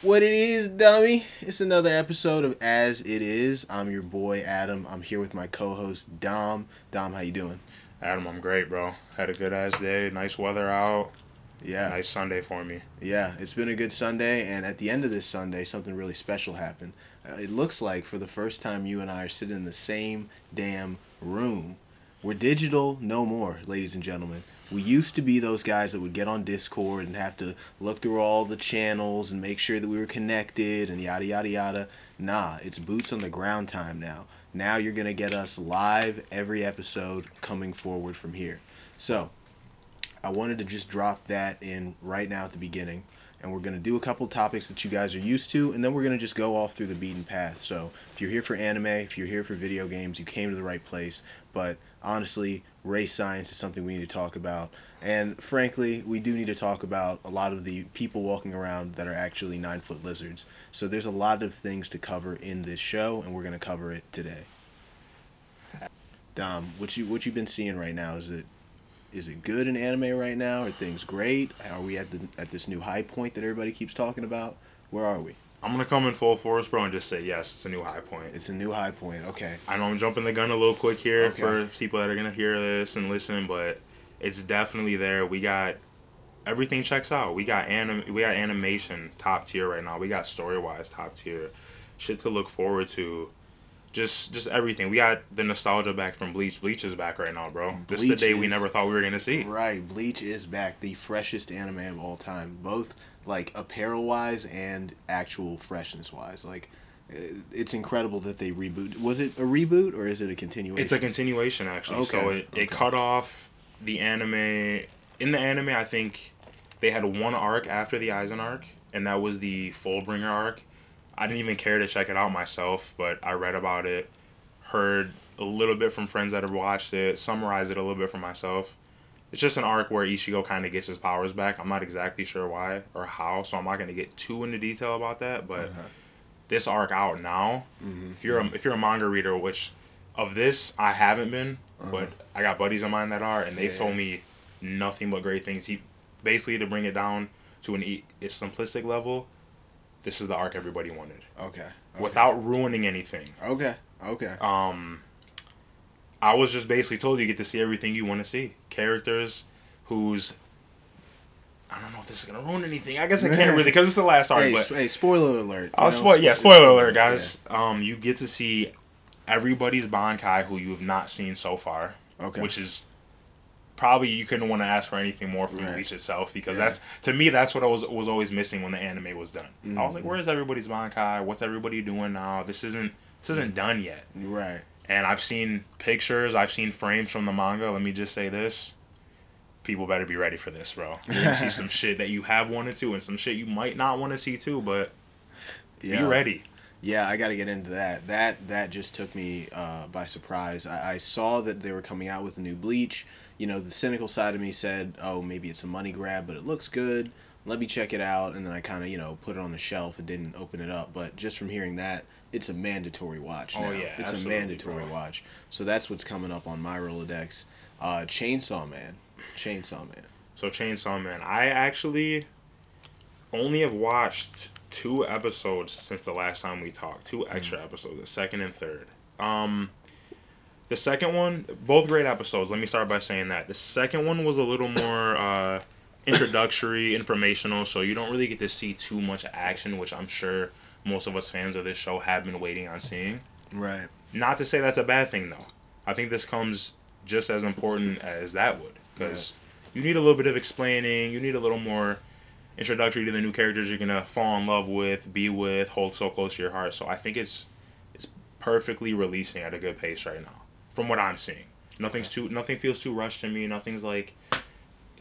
What it is, dummy? It's another episode of As It Is. I'm your boy Adam. I'm here with my co-host Dom. Dom, how you doing? Adam, I'm great, bro. Had a good ass day. Nice weather out. Yeah, Nice Sunday for me. yeah. It's been a good Sunday, and at the end of this Sunday, something really special happened. Uh, it looks like for the first time, you and I are sitting in the same damn room. We're digital no more, ladies and gentlemen. We used to be those guys that would get on Discord and have to look through all the channels and make sure that we were connected and yada yada yada. Nah, it's boots on the ground time now. Now you're gonna get us live every episode coming forward from here. So, I wanted to just drop that in right now at the beginning. And we're going to do a couple topics that you guys are used to, and then we're going to just go off through the beaten path. So, if you're here for anime, if you're here for video games, you came to the right place. But honestly, race science is something we need to talk about. And frankly, we do need to talk about a lot of the people walking around that are actually nine foot lizards. So, there's a lot of things to cover in this show, and we're going to cover it today. Dom, what you what you've been seeing right now? Is it is it good in anime right now? Are things great? Are we at the at this new high point that everybody keeps talking about? Where are we? I'm gonna come in full force, bro, and just say yes, it's a new high point. It's a new high point. Okay. I know I'm jumping the gun a little quick here Okay. for people that are gonna hear this and listen, but it's definitely there. We got everything checks out. We got anim we got animation top tier right now. We got story wise top tier. Shit to look forward to. Just just everything. We got the nostalgia back from Bleach. Bleach is back right now, bro. this is the Bleach day we never thought we were gonna see. Right. Bleach is back, the freshest anime of all time, both like apparel wise and actual freshness wise. Like, it's incredible that they reboot. Was it a reboot or is it a continuation? It's a continuation actually. Okay. So it, okay. it cut off the anime in the anime I think they had one arc after the Aizen arc and that was the Fullbringer arc. I didn't even care to check it out myself, but I read about it, heard a little bit from friends that have watched it, summarized it a little bit for myself. It's just an arc where Ichigo kind of gets his powers back. I'm not exactly sure why or how, so I'm not going to get too into detail about that, but Uh-huh. this arc out now, Mhm. if you're a, if you're a manga reader, which of this I haven't been, but I got buddies of mine that are, and they've Uh-huh. Yeah. told me nothing but great things. He basically to bring it down to an e- a simplistic level. This is the arc everybody wanted, Okay. okay. without ruining anything. Okay. Okay. Um, I was just basically told you get to see everything you want to see. Characters whose I don't know if this is gonna ruin anything. I guess I can't really because it's the last arc, Hey, but hey, spoiler alert. I'll You know, spoil. Yeah, spo- spoiler alert, guys. Um, you get to see everybody's Bankai who you have not seen so far, Okay. which is probably you couldn't want to ask for anything more from Right. Bleach itself because Yeah. that's to me that's what I was was always missing when the anime was done. I was like, Mhm. where's everybody's Bankai? What's everybody doing now? This isn't this isn't done yet. right. And I've seen pictures, I've seen frames from the manga. Let me just say this. People better be ready for this, bro. You're gonna see some shit that you have wanted to and some shit you might not want to see too, but Yeah. be ready. Yeah, I got to get into that. That that just took me uh, by surprise. I, I saw that they were coming out with a new Bleach. You know, the cynical side of me said, "Oh, maybe it's a money grab, but it looks good. Let me check it out." And then I kind of, you know, put it on the shelf and didn't open it up. But just from hearing that, it's a mandatory watch Oh, yeah, it's a mandatory bro. watch. So that's what's coming up on my Rolodex. Uh, Chainsaw Man. Chainsaw Man. So Chainsaw Man, I actually only have watched two episodes since the last time we talked. Two extra episodes, the second and third. Um, the second one, both great episodes. Let me start by saying that the second one was a little more uh, introductory, informational, so you don't really get to see too much action, which I'm sure most of us fans of this show have been waiting on seeing. Right. Not to say that's a bad thing though. I think this comes just as important as that would because you need a little bit of explaining. You need a little more introductory to the new characters you're gonna fall in love with, be with, hold so close to your heart. So I think it's it's perfectly releasing at a good pace right now, from what I'm seeing. Nothing's too nothing feels too rushed to me. Nothing's like,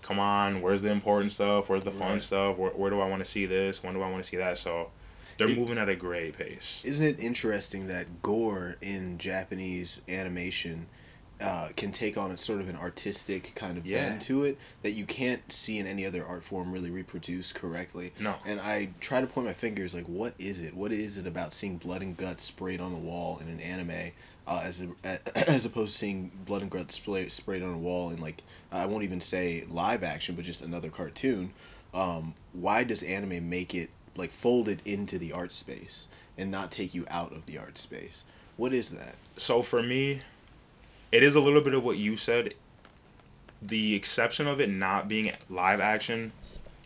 come on, where's the important stuff? Where's the fun Right. stuff? Where, where do I want to see this? When do I want to see that? So they're It- moving at a great pace. Isn't it interesting that gore in Japanese animation uh, can take on a sort of an artistic kind of Yeah. bend to it that you can't see in any other art form really reproduced correctly. No. And I try to point my fingers like, what is it? What is it about seeing blood and guts sprayed on the wall in an anime, uh, as a, as opposed to seeing blood and guts spray, sprayed on a wall in like I won't even say live action, but just another cartoon. Um, why does anime make it like folded into the art space and not take you out of the art space. What is that? So for me, it is a little bit of what you said. The exception of it not being live action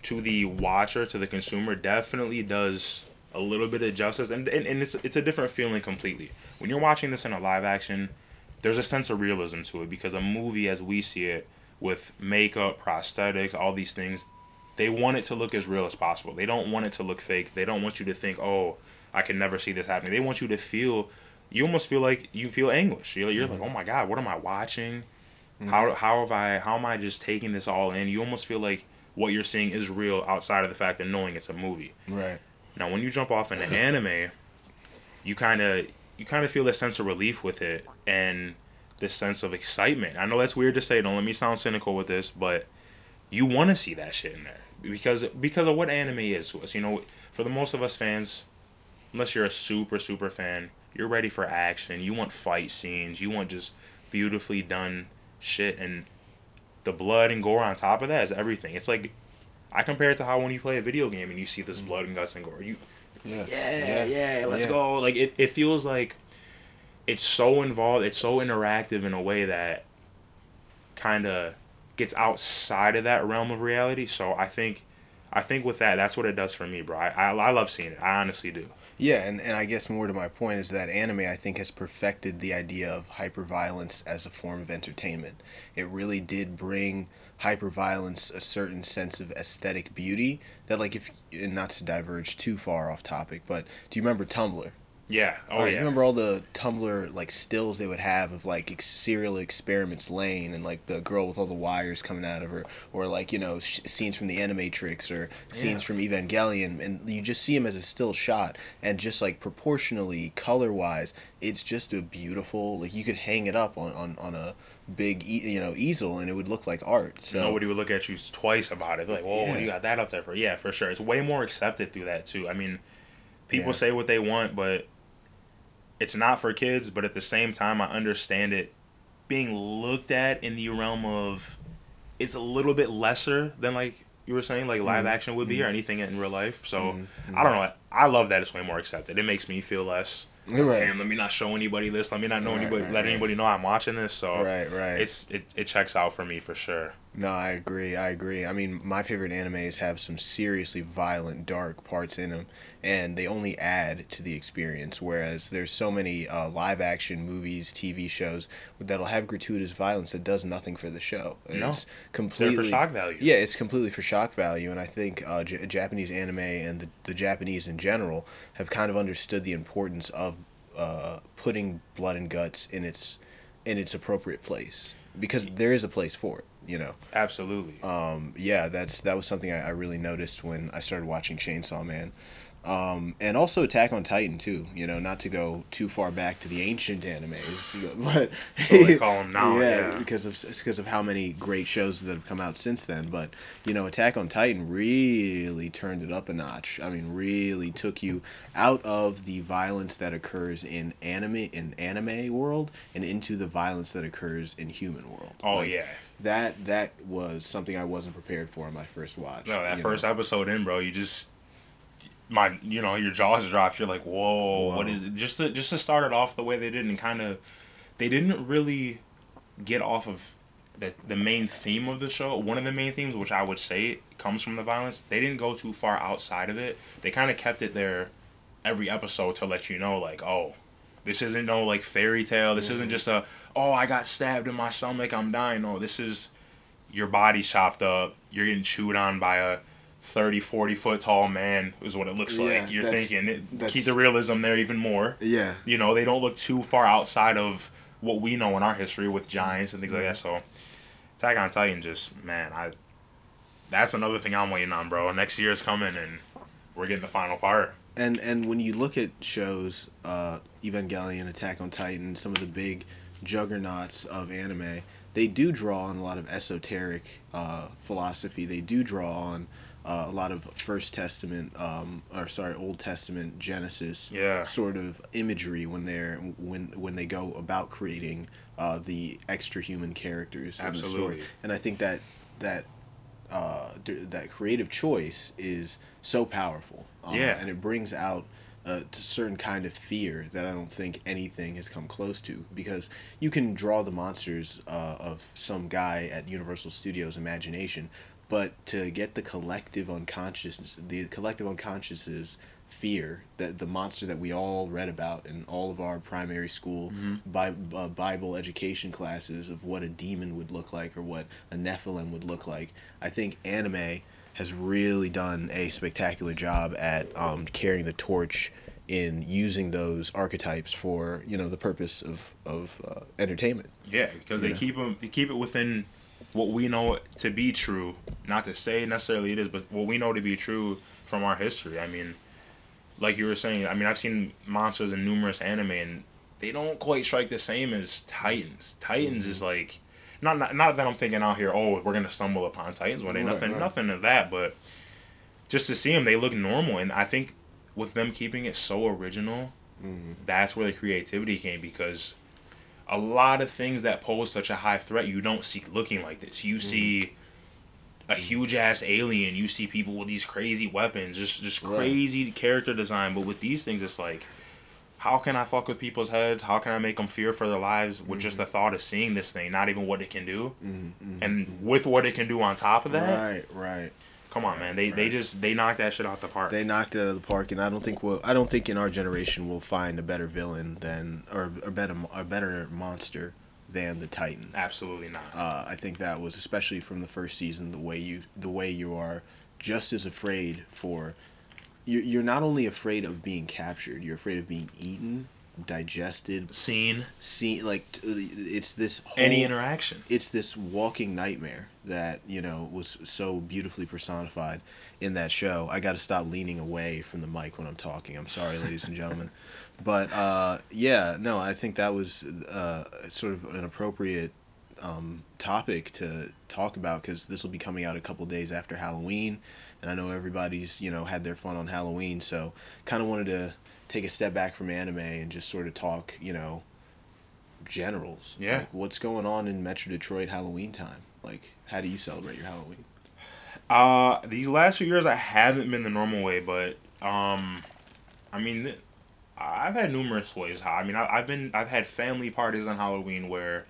to the watcher, to the consumer, definitely does a little bit of justice, and, and, and it's it's a different feeling completely. When you're watching this in a live action, there's a sense of realism to it because a movie, as we see it, with makeup, prosthetics, all these things, they want it to look as real as possible. They don't want it to look fake. They don't want you to think, oh, I can never see this happening. They want you to feel, you almost feel like you feel anguish. You're, you're Mm-hmm. like, oh my god, what am I watching? How how have I? How am I just taking this all in? You almost feel like what you're seeing is real outside of the fact of knowing it's a movie. Right. Now, when you jump off into anime, you kind of you kind of feel a sense of relief with it and this sense of excitement. I know that's weird to say. Don't let me sound cynical with this, but you want to see that shit in there because because of what anime is to us. You know, for the most of us fans, unless you're a super super fan, you're ready for action. You want fight scenes. You want just beautifully done shit and the blood and gore on top of that is everything. It's like I compare it to how when you play a video game and you see this mm. blood and guts and gore, you Yeah. yeah, yeah, let's yeah. go. Like it, it feels like it's so involved, it's so interactive in a way that kind of gets outside of that realm of reality. So I think, I think with that, that's what it does for me, bro. I, I, I love seeing it. I honestly do. Yeah, and, and I guess more to my point is that anime I think has perfected the idea of hyperviolence as a form of entertainment. It really did bring hyperviolence a certain sense of aesthetic beauty that like if and not to diverge too far off topic, but do you remember Tumblr? Yeah. Oh yeah. You remember all the Tumblr like stills they would have of like ex- serial experiments Lain and like the girl with all the wires coming out of her, or like you know sh- scenes from the Animatrix or scenes Yeah. from Evangelion, and you just see them as a still shot, and just like proportionally color wise, it's just a beautiful like you could hang it up on on, on a big e- you know easel and it would look like art. So Nobody would look at you twice about it. They're like, whoa, Yeah. you got that up there for? Yeah, for sure. It's way more accepted through that too. I mean, people Yeah. say what they want, but it's not for kids. But at the same time, I understand it being looked at in the realm of it's a little bit lesser than like you were saying, like live Mhm. action would be or anything in real life. So Mhm. I don't know. I love that it's way more accepted. It makes me feel less. Right. Damn, let me not show anybody this. Let me not know Right, anybody. right, let right. anybody know I'm watching this. So right, right. it's it, it checks out for me for sure. No, I agree. I agree. I mean, my favorite animes have some seriously violent, dark parts in them, and they only add to the experience. Whereas there's so many uh, live action movies, TV shows that'll have gratuitous violence that does nothing for the show. No. It's They're completely for shock value. yeah, it's completely for shock value, and I think uh, J- Japanese anime and the, the Japanese in general have kind of understood the importance of uh, putting blood and guts in its in its appropriate place because there is a place for it. You know Absolutely. um, yeah, that's that was something I, I really noticed when I started watching Chainsaw Man, um, and also Attack on Titan too. You know, not to go too far back to the ancient animes, but So they call 'em now, yeah. because of because of how many great shows that have come out since then. But you know, Attack on Titan really turned it up a notch. I mean, really took you out of the violence that occurs in anime in anime world and into the violence that occurs in human world. oh Like, yeah. That that was something I wasn't prepared for in my first watch. No, that first know. episode in, bro, you just my you know your jaws dropped. You're like, whoa, what Whoa. is it? just to just to start it off the way they did and kind of they didn't really get off of the the main theme of the show. One of the main themes, which I would say comes from the violence, they didn't go too far outside of it. They kind of kept it there every episode to let you know, like, oh, this isn't no like fairy tale. This isn't just a oh I got stabbed in my stomach, I'm dying. No, this is your body chopped up. You're getting chewed on by a 30, 40 foot tall man. Is what it looks Yeah, like. You're thinking it, keep the realism there even more. Yeah. You know, they don't look too far outside of what we know in our history with giants and things like that. Mm-hmm. So, Attack on Titan, just man, I. That's another thing I'm waiting on, bro. Next year's coming, and we're getting the final part. And and when you look at shows, uh, Evangelion, Attack on Titan, some of the big juggernauts of anime, they do draw on a lot of esoteric uh, philosophy. They do draw on uh, a lot of First Testament, um, or sorry, Old Testament Genesis Yeah. sort of imagery when they're when when they go about creating uh, the extra human characters in the story. And I think that that uh, that creative choice is so powerful. Um, Yeah. and it brings out a certain kind of fear that I don't think anything has come close to because you can draw the monsters uh, of some guy at Universal Studios imagination, but to get the collective unconsciousness, the collective unconscious's fear that the monster that we all read about in all of our primary school Bi- uh, Bible education classes of what a demon would look like or what a Nephilim would look like. I think anime has really done a spectacular job at um, carrying the torch in using those archetypes for you know the purpose of of uh, entertainment. Yeah, because they Yeah. keep 'em- they keep it within what we know to be true. Not to say necessarily it is, but what we know to be true from our history. I mean, like you were saying, I mean, I've seen monsters in numerous anime, and they don't quite strike the same as Titans. Titans is mm-hmm. like, not, not not that I'm thinking out here. Oh, we're gonna stumble upon Titans one day. Right, nothing, right. nothing of that. But just to see them, they look normal, and I think with them keeping it so original, mm-hmm. that's where the creativity came because a lot of things that pose such a high threat you don't see looking like this. You mm-hmm. see a huge ass alien, you see people with these crazy weapons, just just Right. crazy character design. But with these things, it's like, how can I fuck with people's heads? How can I make them fear for their lives with just mm-hmm. the thought of seeing this thing, not even what it can do, mm-hmm. and with what it can do on top of that? Right, right. Come on, man. They they just they knocked that shit out the park. They knocked it out of the park, and I don't think we'll. I don't think in our generation we'll find a better villain than or a better a better monster than the Titan. Absolutely not. Uh, I think that was especially from the first season the way you the way you are just as afraid for. You're you're not only afraid of being captured. You're afraid of being eaten, digested, seen, seen. Like t- it's this whole, any interaction. it's this walking nightmare that you know was so beautifully personified in that show. I got to stop leaning away from the mic when I'm talking. I'm sorry, ladies and gentlemen, but uh, yeah, no, I think that was uh, sort of an appropriate um, topic to talk about because this will be coming out a couple days after Halloween, and I know everybody's you know had their fun on Halloween, so kind of wanted to take a step back from anime and just sort of talk, you know, generals. Yeah. Like what's going on in Metro Detroit Halloween time? Like how do you celebrate your Halloween? Uh, these last few years I haven't been the normal way, but um, I mean, th- I've had numerous ways. How I mean, I, I've been I've had family parties on Halloween where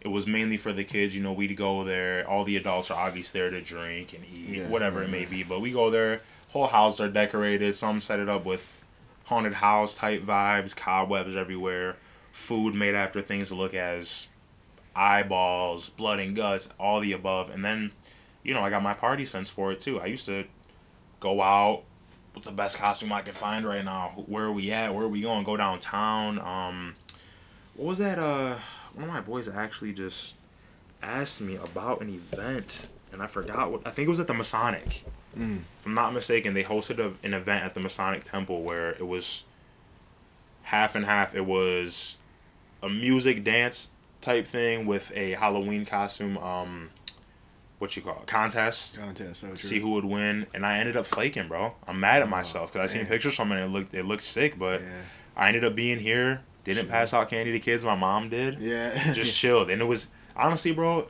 it was mainly for the kids. You know, we'd go there. All the adults are obviously there to drink and eat, Yeah, whatever it may be. But we go there. Whole house are decorated. Some set it up with haunted house type vibes, cobwebs everywhere, food made after things to look as eyeballs, blood and guts, all the above. And then, you know, I got my party sense for it too. I used to go out the best costume I can find right now. Where are we at? Where are we going? Go downtown. Um, what was that? Uh, one of my boys actually just asked me about an event, and I forgot what. I think it was at the Masonic. Mm. If I'm not mistaken, they hosted a, an event at the Masonic Temple where it was half and half. It was a music dance type thing with a Halloween costume. Um, what you call it? contest Contest. So see who would win, and I ended up flaking, bro. I'm mad at Oh, myself because I seen pictures from it. and It looked it looked sick, but Yeah. I ended up being here. Didn't pass out candy to kids. My mom did. Yeah. Just chilled, and it was honestly, bro.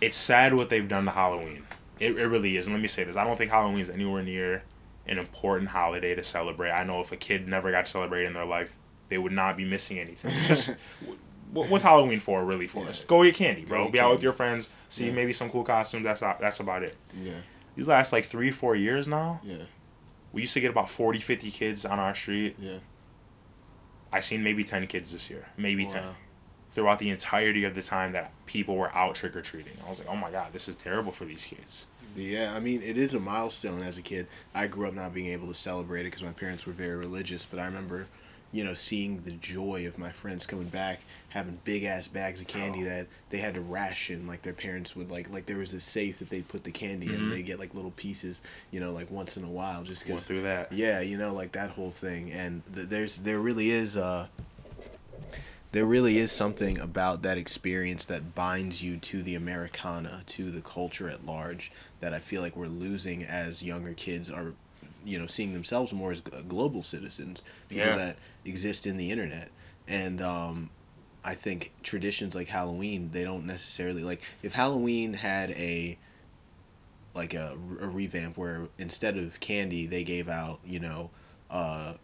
It's sad what they've done to Halloween. It, it really is. And let me say this: I don't think Halloween is anywhere near an important holiday to celebrate. I know if a kid never got to celebrate in their life, they would not be missing anything. It's just what's Halloween for, really, for us? Go get candy, bro. Get Be out with your friends. See Yeah. maybe some cool costumes. That's not, that's about it yeah. these last like three four years now Yeah. we used to get about 40 50 kids on our street Yeah. i seen maybe 10 kids this year maybe 10 throughout the entirety of the time that people were out trick-or-treating i was like oh my god this is terrible for these kids Yeah, I mean, it is a milestone as a kid. I grew up not being able to celebrate it because my parents were very religious, but I remember, you know, seeing the joy of my friends coming back, having big ass bags of candy Oh. that they had to ration. Like their parents would like, like there was a safe that they put the candy in. Mhm. They get like little pieces, you know, like once in a while, just going because. through that Yeah, you know, like that whole thing, and th- there's there really is uh there really is something about that experience that binds you to the Americana, to the culture at large, that I feel like we're losing as younger kids are, you know, seeing themselves more as global citizens, people Yeah. that exist in the internet, and um, I think traditions like Halloween, they don't necessarily like if Halloween had a like a, a revamp where instead of candy they gave out you know uh,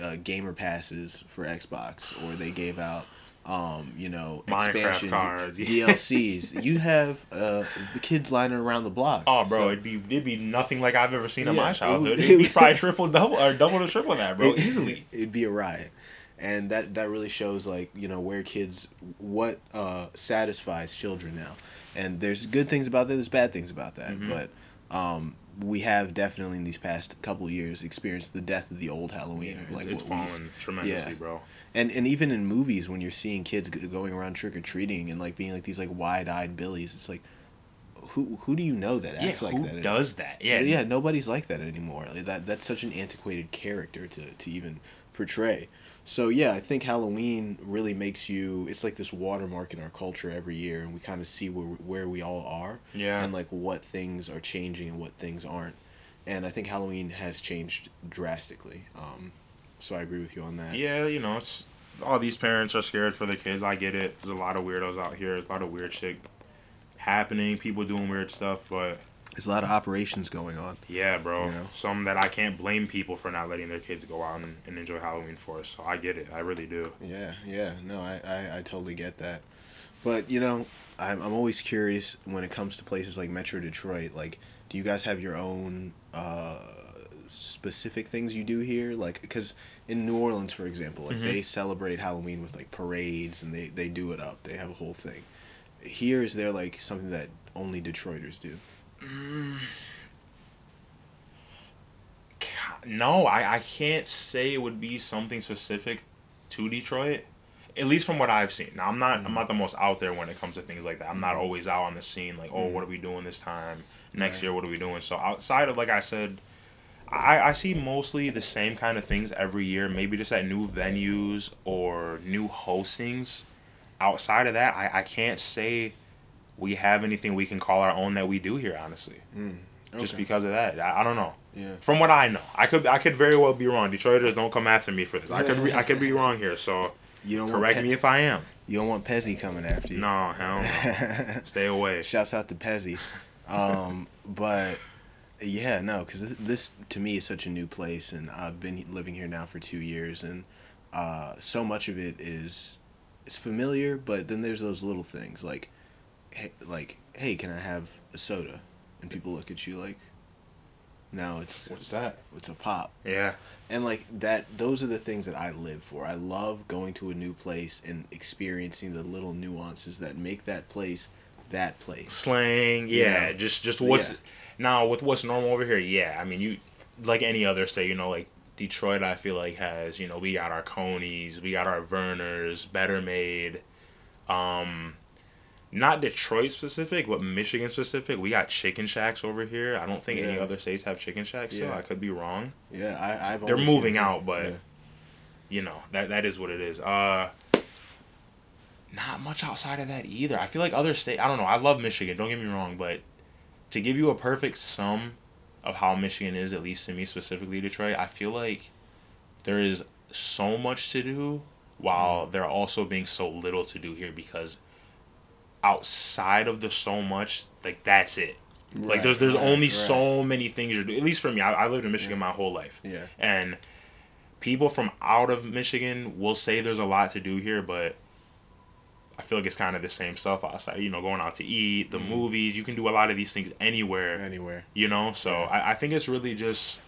uh, gamer passes for Xbox or they gave out um, you know Minecraft expansion cards. DLCs. you have uh, the kids lining around the block. Oh, bro, So- it'd be it'd be nothing like I've ever seen in Yeah, my it childhood. would- It'd be probably triple, double, or double to triple that, bro, It- easily. It'd be a riot. And that that really shows like, you know, where kids what uh satisfies children now. And there's good things about that, there's bad things about that. Mhm. But um we have definitely in these past couple of years experienced the death of the old Halloween. it's, like it's used- fallen tremendously, yeah. bro. and and even in movies when you're seeing kids going around trick or treating and like being like these like wide-eyed billies, it's like who who do you know that Yeah, acts like who that? anymore? does that? Yeah, yeah, nobody's like that anymore. Like, that that's such an antiquated character to to even portray. So yeah, I think Halloween really makes you. It's like this watermark in our culture every year, and we kind of see where where we all are, yeah. and like what things are changing and what things aren't. And I think Halloween has changed drastically. Um, so I agree with you on that. Yeah, you know, it's all these parents are scared for their kids. I get it. There's a lot of weirdos out here. There's a lot of weird shit happening. People doing weird stuff, but There's a lot of operations going on. yeah, bro. You know? Some that I can't blame people for not letting their kids go out and, and enjoy Halloween for. So I get it. I really do. Yeah, yeah, no, I, I, I totally get that. But, you know, I'm, I'm always curious when it comes to places like Metro Detroit. Like, do you guys have your own uh, specific things you do here? Like, because in New Orleans, for example, like Mhm. they celebrate Halloween with like parades and they, they do it up. They have a whole thing. Here, is there like something that only Detroiters do? Mm. No, I, I can't say it would be something specific to Detroit. At least from what I've seen. Now I'm not I'm not the most out there when it comes to things like that. I'm not always out on the scene like, oh, what are we doing this time? Next Right. year, what are we doing? So outside of like I said, I, I see mostly the same kind of things every year. Maybe just at new venues or new hostings. Outside of that, I, I can't say we have anything we can call our own that we do here. Honestly, just Okay. because of that, I, I don't know. Yeah. From what I know, I could I could very well be wrong. Detroiters don't come after me for this. I could be, I could be wrong here. So You don't correct want me if I am. You don't want Pezzy coming after you. No, hell no. Stay away. Shouts out to Pezzy. Um, but yeah, no, because this, this to me is such a new place, and I've been living here now for two years, and uh, so much of it is it's familiar, but then there's those little things like, hey, like, hey, can I have a soda? And people look at you like, no, it's What's that? It's a pop Yeah. and like that those are the things that i live for i love going to a new place and experiencing the little nuances that make that place that place Slang. Yeah. Yeah. Just just what's Yeah. now with what's normal over here. Yeah. I mean you like any other state. You know like. Detroit, I feel like has you know we got our Coneys, we got our Vernors, Better Made, um, not Detroit specific, but Michigan specific. We got Chicken Shacks over here. I don't think any other states have Chicken Shacks. So I could be wrong. yeah I, i've They're moving out, but Yeah. you know that that is what it is. Uh, not much outside of that either. I feel like other state. I don't know. I love Michigan. Don't get me wrong, but to give you a perfect sum of how Michigan is, at least to me specifically, Detroit, I feel like there is so much to do while there also being so little to do here because outside of the so much, like that's it. like there's there's right, only right. so many things you're doing. At least for me, I, I lived in Michigan my whole life yeah and people from out of Michigan will say there's a lot to do here, but I feel like it's kind of the same stuff outside. You know, going out to eat, the Mm-hmm. movies. You can do a lot of these things anywhere. anywhere You know, so Yeah. I, I think it's really just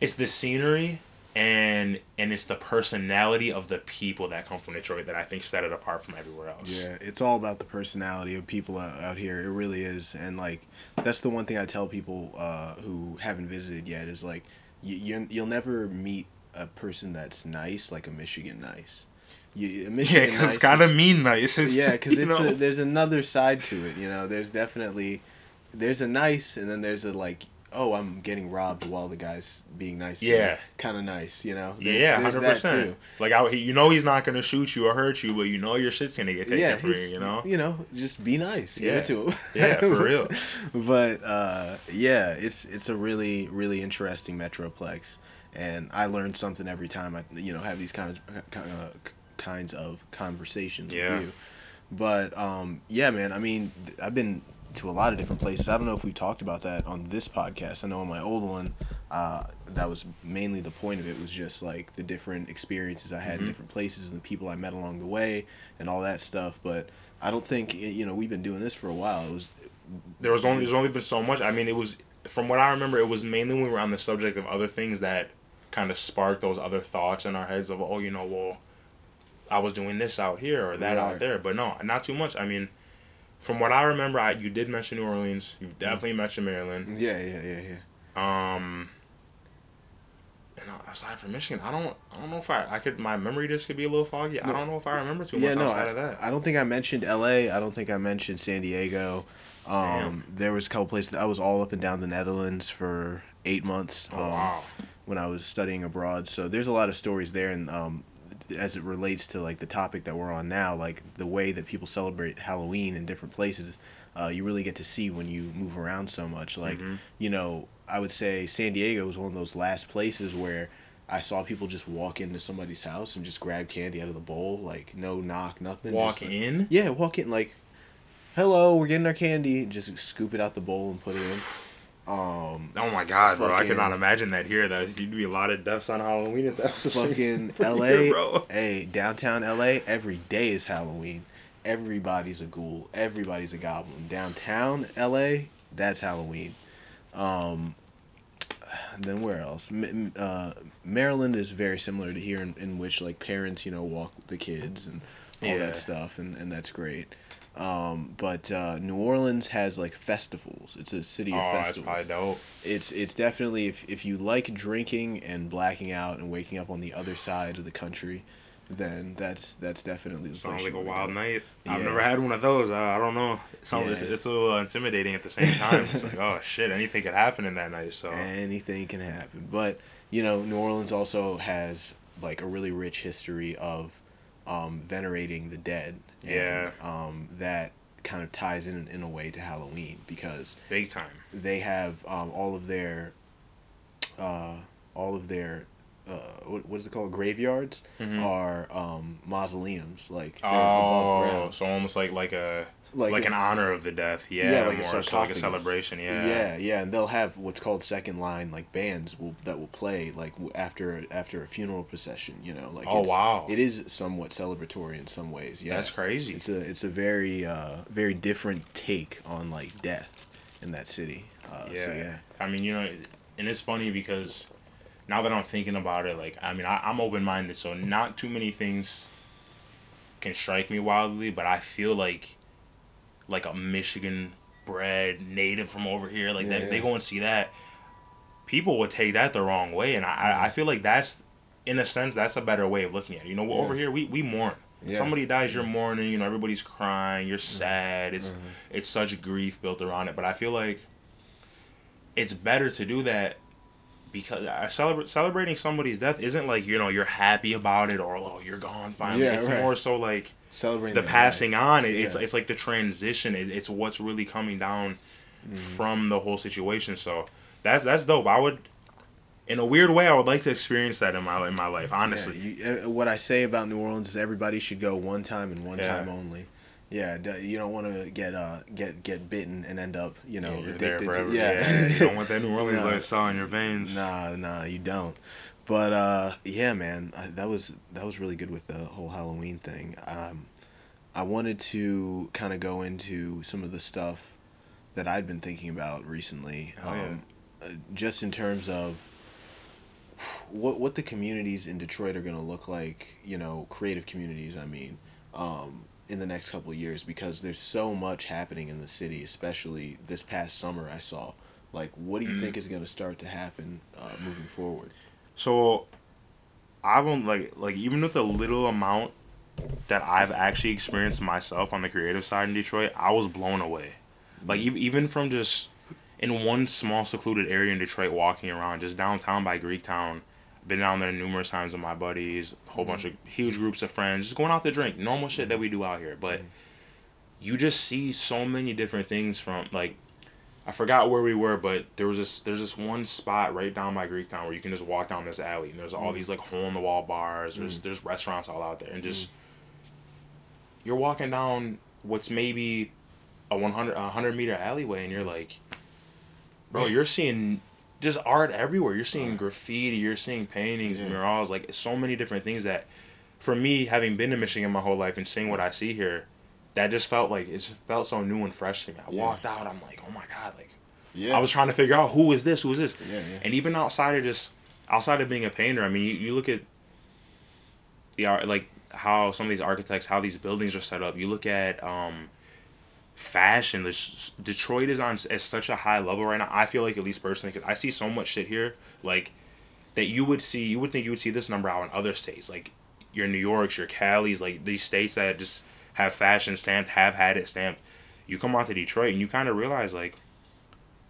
it's the scenery and and it's the personality of the people that come from Detroit that I think set it apart from everywhere else. Yeah, it's all about the personality of people out, out here. It really is, and like that's the one thing I tell people uh, who haven't visited yet is like you, you you'll never meet a person that's nice like a Michigan nice. You, a Yeah, Michigan 'cause nice it's gotta is- mean nice. It's, yeah, because it's a, there's another side to it. You know, there's definitely there's a nice, and then there's a like. Oh, I'm getting robbed while the guy's being nice. to Yeah. kind of nice. You know. There's- yeah, there's hundred that percent. too. Like I, you know, he's not gonna shoot you or hurt you, but you know your shit's gonna get taken yeah, from you. You know. you know, just be nice. Give Yeah. it to him. Yeah, for real. but uh, yeah, it's it's a really really interesting metroplex, and I learn something every time I you know have these kinds uh, kinds of conversations Yeah. with you. But um, yeah, man. I mean, I've been to a lot of different places. I don't know if we've talked about that on this podcast. I know on my old one, uh, that was mainly the point of it was just like the different experiences I had Mhm. in different places and the people I met along the way and all that stuff. But I don't think you know we've been doing this for a while. It was there was only there's only been so much. I mean, it was from what I remember, it was mainly when we were on the subject of other things that kind of sparked those other thoughts in our heads of oh, you know, well, I was doing this out here or that Right. out there, but no, not too much. I mean, from what I remember, I, you did mention New Orleans. You've definitely mentioned Maryland. yeah, yeah, yeah, yeah. Um. And aside from Michigan, I don't, I don't know if I, I could, my memory just could be a little foggy. I don't know if I remember too yeah, much no, outside I, of that. I don't think I mentioned L.A. I don't think I mentioned San Diego. Um, there was a couple places I was all up and down the Netherlands for eight months. oh um, wow. when I was studying abroad. So there's a lot of stories there, and um, as it relates to like the topic that we're on now, like the way that people celebrate Halloween in different places, uh, you really get to see when you move around so much. Like Mhm. you know, I would say San Diego was one of those last places where. I saw people just walk into somebody's house and just grab candy out of the bowl, like no knock, nothing. Walk like- in. yeah, walk in like, hello, we're getting our candy. Just scoop it out the bowl and put it in. Um, Oh my god, bro! I Fucking- could not imagine that here. That you'd be a lot of deaths on Halloween if that was fucking LA, here, bro. hey, downtown LA, every day is Halloween. Everybody's a ghoul. Everybody's a goblin. Downtown LA, that's Halloween. Um, then where else? Uh, Maryland is very similar to here, in, in which like parents, you know, walk the kids and all Yeah. that stuff, and, and that's great. Um, but uh, New Orleans has like festivals. It's a city of Oh, that's festivals probably dope. it's it's definitely if if you like drinking and blacking out and waking up on the other side of the country, then that's that's definitely the Sounds like a wild go. night. I've Yeah. never had one of those. Uh, I don't know. It sounds it's, it's a little intimidating at the same time. it's like oh shit, anything could happen in that night. So Anything can happen, but you know New Orleans also has like a really rich history of um, venerating the dead. And, Yeah. um, that kind of ties in in a way to Halloween because big time. they have um, all of their uh, all of their uh, what, what is it called graveyards Mhm. are um, mausoleums like they're above Oh, ground so almost like like a like, like, a- an honor of the death. Yeah, Yeah, like a so like a celebration. Yeah. yeah yeah and they'll have what's called second line like bands will that will play like after after a funeral procession you know like Oh it's, wow. it is somewhat celebratory in some ways yeah That's crazy. it's a it's a very uh very different take on like death in that city uh, yeah. so yeah I mean, you know, and it's funny because now that I'm thinking about it, like, I mean, I, I'm open minded, so not too many things can strike me wildly, but I feel like, like a Michigan bred native from over here, like, Yeah, they, they go and see that, people would take that the wrong way, and I, I, I feel like that's, in a sense, that's a better way of looking at it. You know, Yeah. over here, we, we mourn. Yeah. Somebody dies, you're mourning. You know, everybody's crying. You're sad. It's Mhm. it's such grief built around it. But I feel like it's better to do that because uh, celebra- celebrating somebody's death isn't like you know you're happy about it or oh you're gone finally. Yeah, it's right. more so like celebrating the passing on. It, it's Yeah. it's like the transition. It, it's what's really coming down Mm-hmm. from the whole situation. So that's that's dope. I would. In a weird way, I would like to experience that in my in my life. life. Honestly, Yeah, you, uh, what I say about New Orleans is everybody should go one time and one Yeah. time only. Yeah, you don't want to get uh get get bitten and end up you know Yeah, addicted to Yeah. you don't want that New Orleans Nah. lifestyle in your veins. Nah, nah, you don't. But uh, yeah, man, I, that was that was really good with the whole Halloween thing. Um, I wanted to kind of go into some of the stuff that I'd been thinking about recently, Oh, yeah. um, uh, just in terms of what what the communities in Detroit are going to look like. You know, creative communities. I mean. Um, in the next couple of years because there's so much happening in the city especially this past summer i saw like what do you Mm-hmm. think is going to start to happen uh, moving forward So, I've on like like even with the little amount that I've actually experienced myself on the creative side in Detroit, I was blown away. Like mm-hmm. e- even from just in one small secluded area in Detroit, walking around just downtown by Greektown. Been down there numerous times with my buddies, a whole bunch mm-hmm. of huge groups of friends, just going out to drink, normal shit that we do out here. But mm-hmm. you just see so many different things from like I forgot where we were, but there was this there's this one spot right down by Greektown where you can just walk down this alley and there's all mm. these like hole in the wall bars. There's mm. there's restaurants all out there and just mm. you're walking down what's maybe a 100 a 100 meter alleyway and you're like bro you're seeing just art everywhere. You're seeing graffiti you're seeing paintings Yeah. murals like so many different things that for me having been to michigan my whole life and seeing what i see here that just felt like it just felt so new and fresh to me i Yeah. walked out i'm like oh my god like Yeah. i was trying to figure out who is this who is this Yeah, yeah. and even outside of just outside of being a painter i mean you, you look at the art like how some of these architects how these buildings are set up you look at um fashion this detroit is on at such a high level right now i feel like at least personally because i see so much shit here like that you would see you would think you would see this number out in other states like your new york's your cali's like these states that just have fashion stamped have had it stamped you come out to detroit and you kind of realize like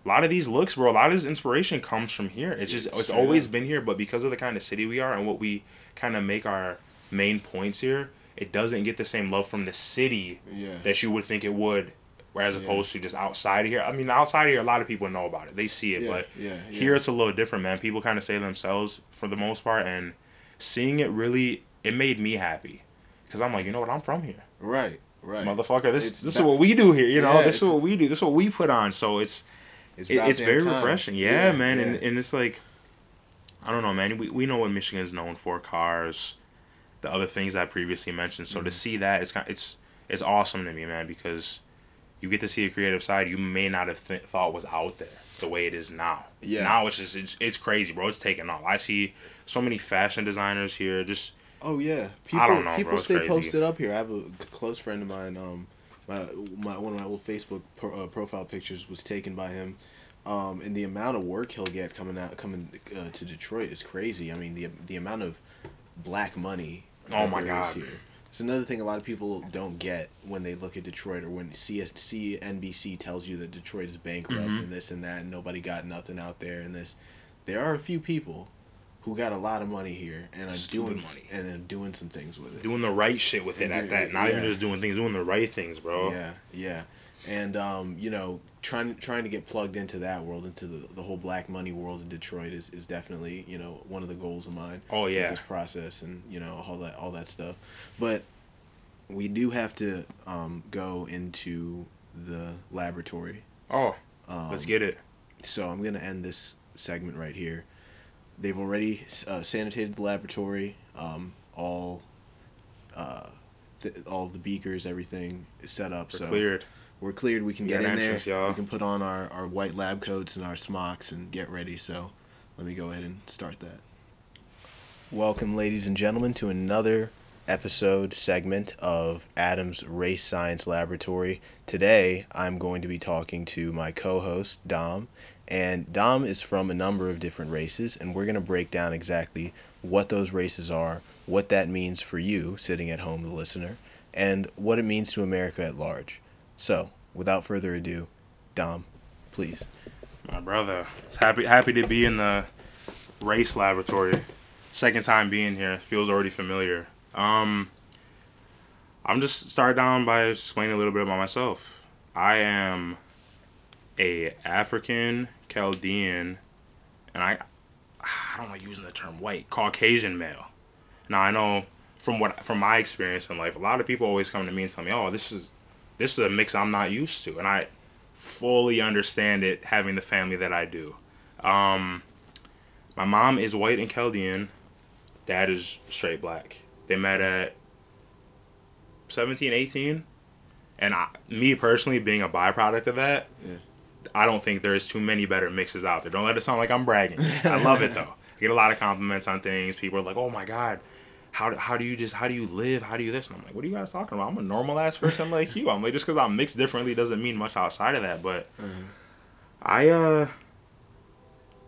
a lot of these looks, bro, a lot of this inspiration comes from here. It's just it's always been here, but because of the kind of city we are and what we kind of make our main points here, it doesn't get the same love from the city Yeah. that you would think it would. Whereas Yeah. opposed to just outside of here, I mean, outside of here, a lot of people know about it. They see it, Yeah, but yeah, here it's a little different, man. People kind of say themselves for the most part, and seeing it really, it made me happy, because I'm like, you know what, I'm from here, Right. Right. motherfucker. This It's this ba- is what we do here, you know. Yeah, this is what we do. This is what we put on. So it's It's, it, it's very time. refreshing. Yeah, man, and yeah. and it's like, I don't know, man. We we know what Michigan is known for: cars, the other things I previously mentioned. So to Mm-hmm. see that, it's kind, it's it's awesome to me, man, because you get to see a creative side you may not have th- thought was out there the way it is now. Yeah. Now it's just it's, it's crazy, bro. It's taking off. I see so many fashion designers here. Just Oh yeah, people, don't know, bro. People It's stay posted up here. I have a close friend of mine. Um, my, my one of my old Facebook pro, uh, profile pictures was taken by him. Um, and the amount of work he'll get coming out coming uh, to Detroit is crazy. I mean the the amount of black money. Oh my God. Here. It's another thing a lot of people don't get when they look at Detroit or when CS, CNBC tells you that Detroit is bankrupt Mhm. and this and that and nobody got nothing out there and this. There are a few people who got a lot of money here and are Stupid doing money. and are doing some things with it. doing the right shit with it And at that. Not even just doing things, doing the right things, bro. Yeah, yeah, and um, you know, trying trying to get plugged into that world, into the, the whole black money world in Detroit is, is definitely you know one of the goals of mine. Oh yeah. this process and you know all that all that stuff, but we do have to um, go into the laboratory. Oh, Um, let's get it. So I'm gonna end this segment right here. They've already uh, sanitated the laboratory. Um, all, uh, th- all of the beakers, everything is set up. We're so cleared. we're cleared. We can We get in entrance, there. y'all. We can put on our, our white lab coats and our smocks and get ready. So let me go ahead and start that. Welcome, ladies and gentlemen, to another episode segment of Adam's Race Science Laboratory. Today, I'm going to be talking to my co host, Dom. And Dom is from a number of different races, and we're going to break down exactly what those races are, what that means for you sitting at home, the listener, and what it means to America at large. So, without further ado, Dom, please. My brother. Happy happy to be in the race laboratory. Second time being here. Feels already familiar. Um I'm just start down by explaining a little bit about myself. I am a African Chaldean and I I don't like using the term white, Caucasian male. Now I know from what from my experience in life, a lot of people always come to me and tell me, "Oh, this is this is a mix I'm not used to," and I fully understand it having the family that I do. Um, my mom is white and Chaldean. Dad is straight black. They met at 17, 18. And I, me personally, being a byproduct of that, Yeah. I don't think there's too many better mixes out there. Don't let it sound like I'm bragging. I love it though. I get a lot of compliments on things. People are like, "Oh my god, how do, how do you just how do you live? How do you this?" And I'm like, "What are you guys talking about? I'm a normal ass person like you. I'm like just because I'm mixed differently doesn't mean much outside of that." But I uh,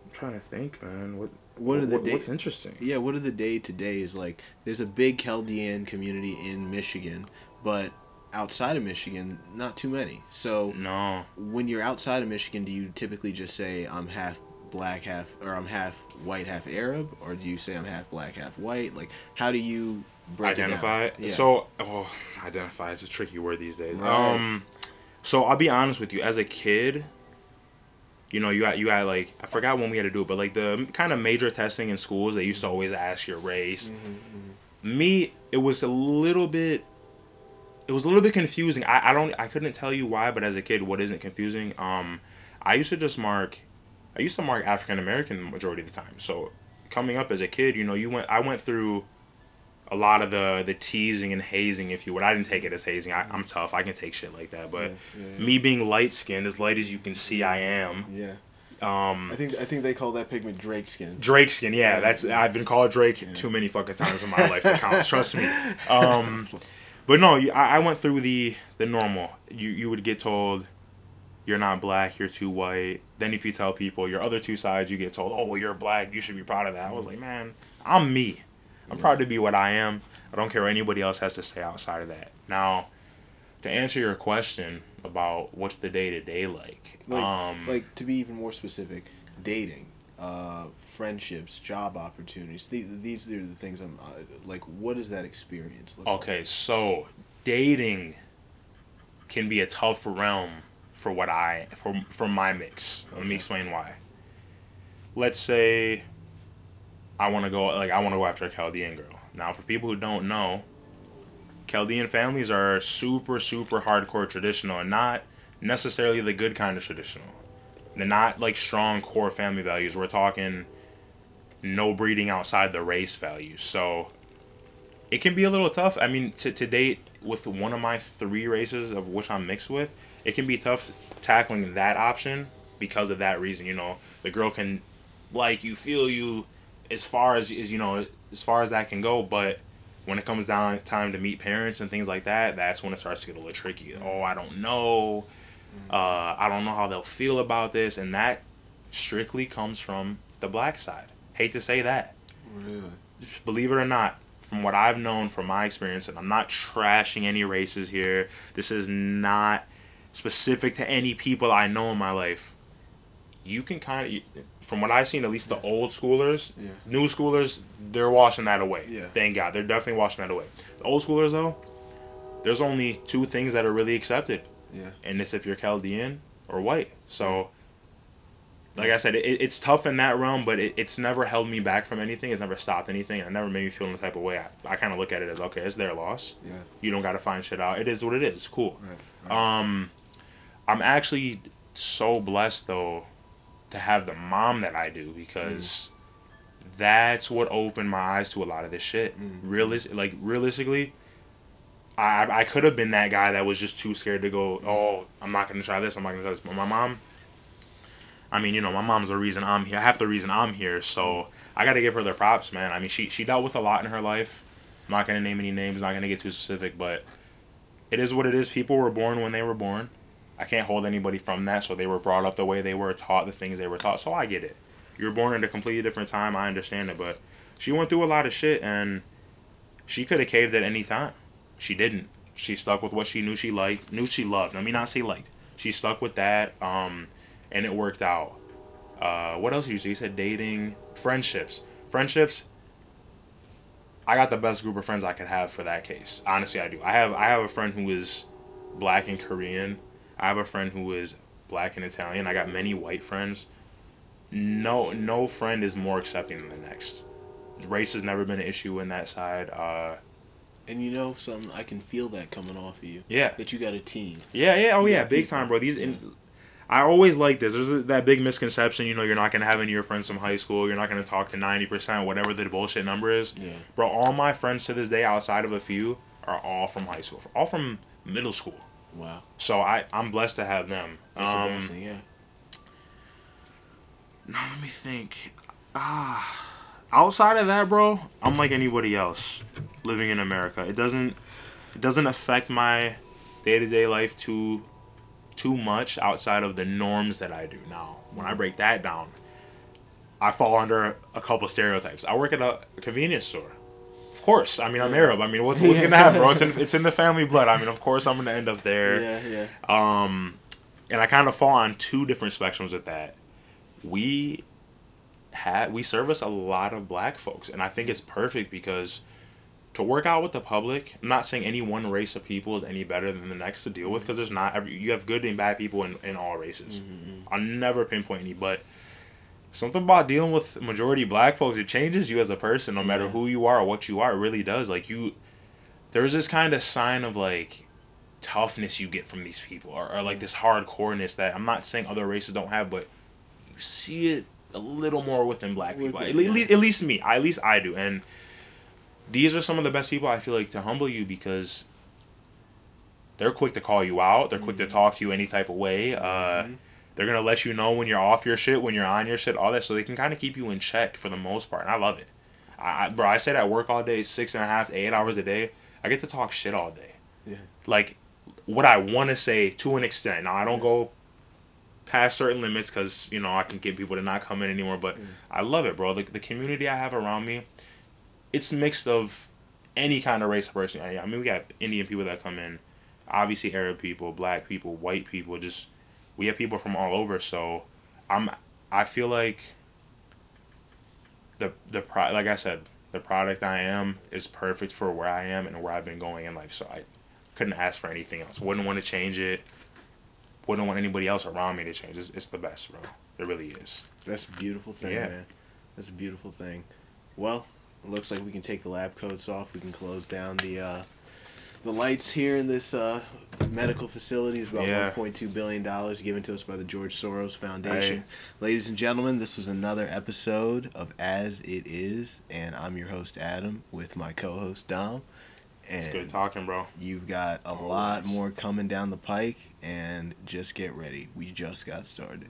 I'm trying to think, man. What What are the what's interesting? Yeah, what are the day to days like? There's a big Chaldean community in Michigan, but outside of Michigan, not too many. So No, when you're outside of Michigan, do you typically just say I'm half black, half or I'm half white, half Arab, or do you say I'm half black, half white? Like, how do you break identify. Yeah. So, oh, identify is a tricky word these days. Right. Um, so I'll be honest with you. As a kid, you know, you got you got like I forgot when we had to do it, but like the kind of major testing in schools, they used to always ask your race. Mm-hmm, Me, it was a little bit it was a little bit confusing. I, I don't I couldn't tell you why, but as a kid, what isn't confusing? Um, I used to just mark, I used to mark African American majority of the time. So coming up as a kid, you know, you went I went through a lot of the the teasing and hazing, if you would. I didn't take it as hazing. I, I'm tough. I can take shit like that. But Yeah, yeah, yeah. me being light skinned, as light as you can see, I am. Yeah. Um, I think I think they call that pigment Drake skin. Drake skin, yeah, that's. I've been called Drake too many fucking times in my life to count. Trust me. Um, but no, I, I went through the the normal. You you would get told you're not black, you're too white. Then if you tell people your other two sides, you get told, oh well, you're black, you should be proud of that. I was like, man, I'm me. I'm proud to be what I am. I don't care what anybody else has to say outside of that. Now, to answer your question about what's the day to day like, Like, um, like to be even more specific, dating, uh, friendships, job opportunities. These, these are the things I'm uh, like. What is that experience? Look Okay, so dating can be a tough realm for what I for for my mix. Let me explain why. Let's say I want to go like I want to go after a Chaldean girl. Now, for people who don't know, Chaldean families are super super hardcore traditional and not necessarily the good kind of traditional. Not like strong core family values. We're talking no breeding outside the race values. So it can be a little tough. I mean, to, to date, with one of my three races of which I'm mixed with, it can be tough tackling that option because of that reason. You know, the girl can like you, feel you, as far as, as you know, as far as that can go. But when it comes down time to meet parents and things like that, that's when it starts to get a little tricky. Oh, I don't know. Uh, I don't know how they'll feel about this, and that strictly comes from the black side. Hate to say that Really? believe it or not, from what I've known from my experience, and I'm not trashing any races here, this is not specific to any people I know in my life. You can kind of, from what I've seen, at least the old schoolers, Yeah. new schoolers, they're washing that away. Yeah. Thank God. They're definitely washing that away. The old schoolers, though, there's only two things that are really accepted, Yeah. and it's if you're Chaldean or white. So, like I said, it, it's tough in that realm, but it, it's never held me back from anything. It's never stopped anything. It never made me feel in the type of way. I, I kind of look at it as okay, it's their loss. Yeah. You don't got to find shit out. It is what it is. Cool. Right. right. Um, I'm actually so blessed though to have the mom that I do because that's what opened my eyes to a lot of this shit. Mm. Realis- like realistically, I I could have been that guy that was just too scared to go. Oh, I'm not gonna try this. I'm not gonna try this. But my mom. I mean, you know, my mom's the reason I'm here. Half the reason I'm here. So I got to give her the props, man. I mean, she she dealt with a lot in her life. I'm not gonna name any names. Not gonna get too specific, but it is what it is. People were born when they were born. I can't hold anybody from that. So they were brought up the way they were taught, the things they were taught. So I get it. You're born at a completely different time. I understand it, but she went through a lot of shit, and she could have caved at any time. She didn't. She stuck with what she knew she liked, knew she loved. Let me not say liked. She stuck with that, um, and it worked out. Uh, what else did you say? You said dating, friendships, friendships. I got the best group of friends I could have for that case. Honestly, I do. I have I have a friend who is black and Korean. I have a friend who is black and Italian. I got many white friends. No no friend is more accepting than the next. Race has never been an issue in that side. Uh, and you know, something I can feel that coming off of you. yeah, That you got a team. yeah, yeah. Oh yeah, Yeah, big time, bro. These. In, I always like this. There's that big misconception, you know, you're not gonna have any of your friends from high school. You're not gonna talk to ninety percent, whatever the bullshit number is. Yeah. Bro, all my friends to this day, outside of a few, are all from high school, all from middle school. Wow. So I, I'm blessed to have them. That's Um, yeah. now let me think. Ah, outside of that, bro, I'm like anybody else living in America. It doesn't, it doesn't affect my day to day life too, too much outside of the norms that I do. Now, when I break that down, I fall under a couple stereotypes. I work at a, convenience store. Of course, I mean I'm Arab. I mean what's what's gonna happen, bro? It's in it's in the family blood. I mean of course I'm gonna end up there. Yeah, yeah. Um, and I kind of fall on two different spectrums with that. We had we service a lot of black folks, and I think it's perfect because to work out with the public. I'm not saying any one race of people is any better than the next to deal with mm-hmm. because there's not every you have good and bad people in, in all races. Mm-hmm. I'll never pinpoint any, but something about dealing with majority black folks it changes you as a person no matter Yeah. who you are or what you are it really does like you there's this kind of sign of like toughness you get from these people or, or like mm. this hardcoreness that I'm not saying other races don't have, but you see it a little more within black people. At, yeah. least, at least me. At least I do. And these are some of the best people I feel like to humble you because they're quick to call you out. They're quick to talk to you any type of way. Uh, Mhm. they're gonna let you know when you're off your shit, when you're on your shit, all that. So they can kind of keep you in check for the most part, and I love it. I, I- bro, I sit at work all day, six and a half, eight hours a day. I get to talk shit all day. Yeah. Like what I want to say to an extent. Now I don't go past certain limits because you know I can get people to not come in anymore. But Yeah. I love it, bro. The, the community I have around me, it's mixed of any kind of race person. I I mean, we got Indian people that come in, obviously Arab people, black people, white people. Just we have people from all over. So I'm I feel like the the pro like I said, the product I am is perfect for where I am and where I've been going in life. So I couldn't ask for anything else. Wouldn't want to change it. Wouldn't want anybody else around me to change. It's, it's the best, bro. It really is. That's a beautiful thing, Yeah. man. That's a beautiful thing. Well, it looks like we can take the lab coats off. We can close down the uh, the lights here in this uh, medical facility. It's about Yeah. 1.2 billion dollars given to us by the George Soros Foundation. Hey. Ladies and gentlemen, this was another episode of As It Is, and I'm your host Adam with my co-host Dom. And It's good talking, bro. You've got a lot more coming down the pike, and just get ready. We just got started.